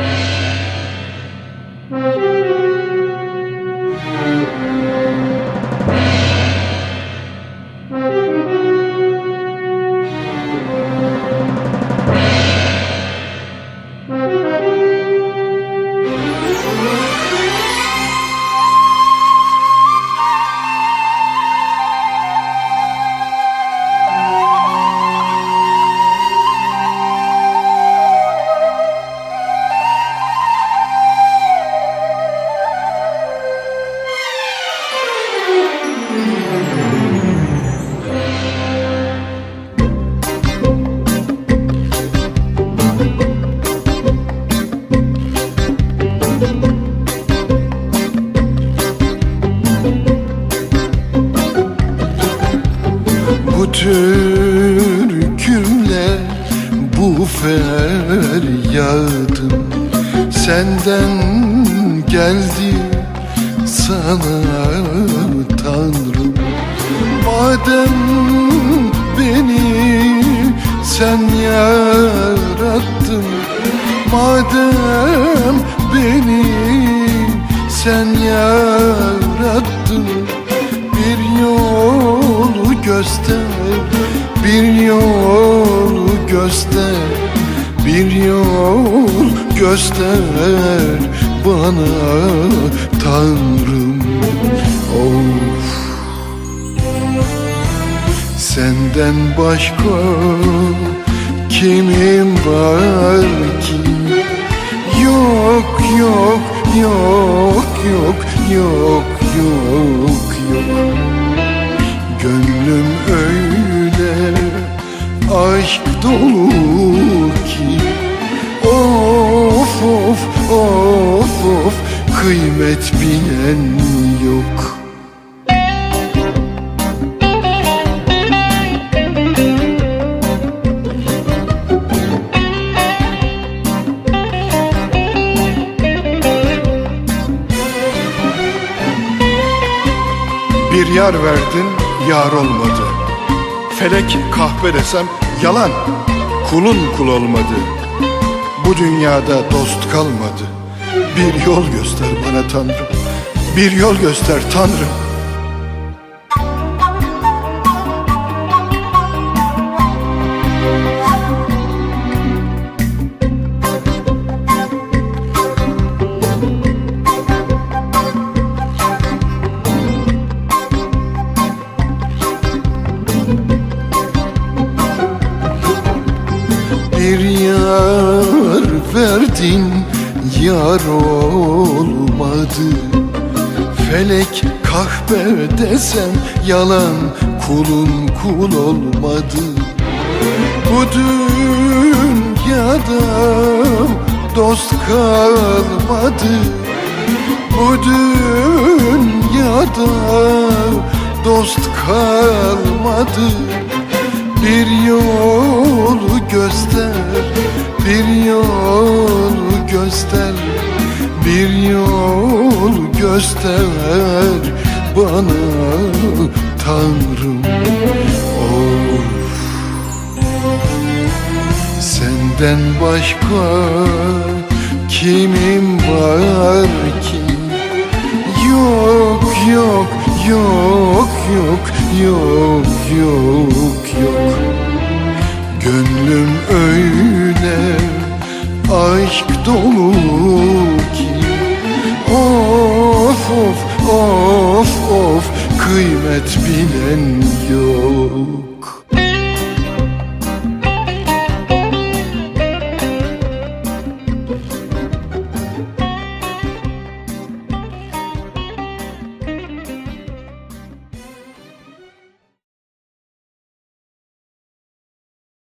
Yeah. Türkümle bu feryadım Senden geldi sana Tanrım. Madem beni sen yarattın Madem beni sen yarattın Bir yolu göster göster Bir yol göster bana Tanrım. Of. Senden başka kimim var ki? Yok yok yok yok yok yok dolu ki. Of of of of kıymet bilen yok. Bir yar verdin yar olmadı. Felek kahve desem yalan. Kulun kul olmadı. Bu dünyada dost kalmadı. Bir yol göster bana Tanrım. Bir yol göster Tanrım Bir yar verdin yar olmadı. Felek kahpe desem yalan kulun kul olmadı. Bu dünyada dost kalmadı. Bu dünyada dost kalmadı bir yolu göster, bir yolu göster, bir yol göster bana Tanrım. Of, senden başka kıymet bilen yok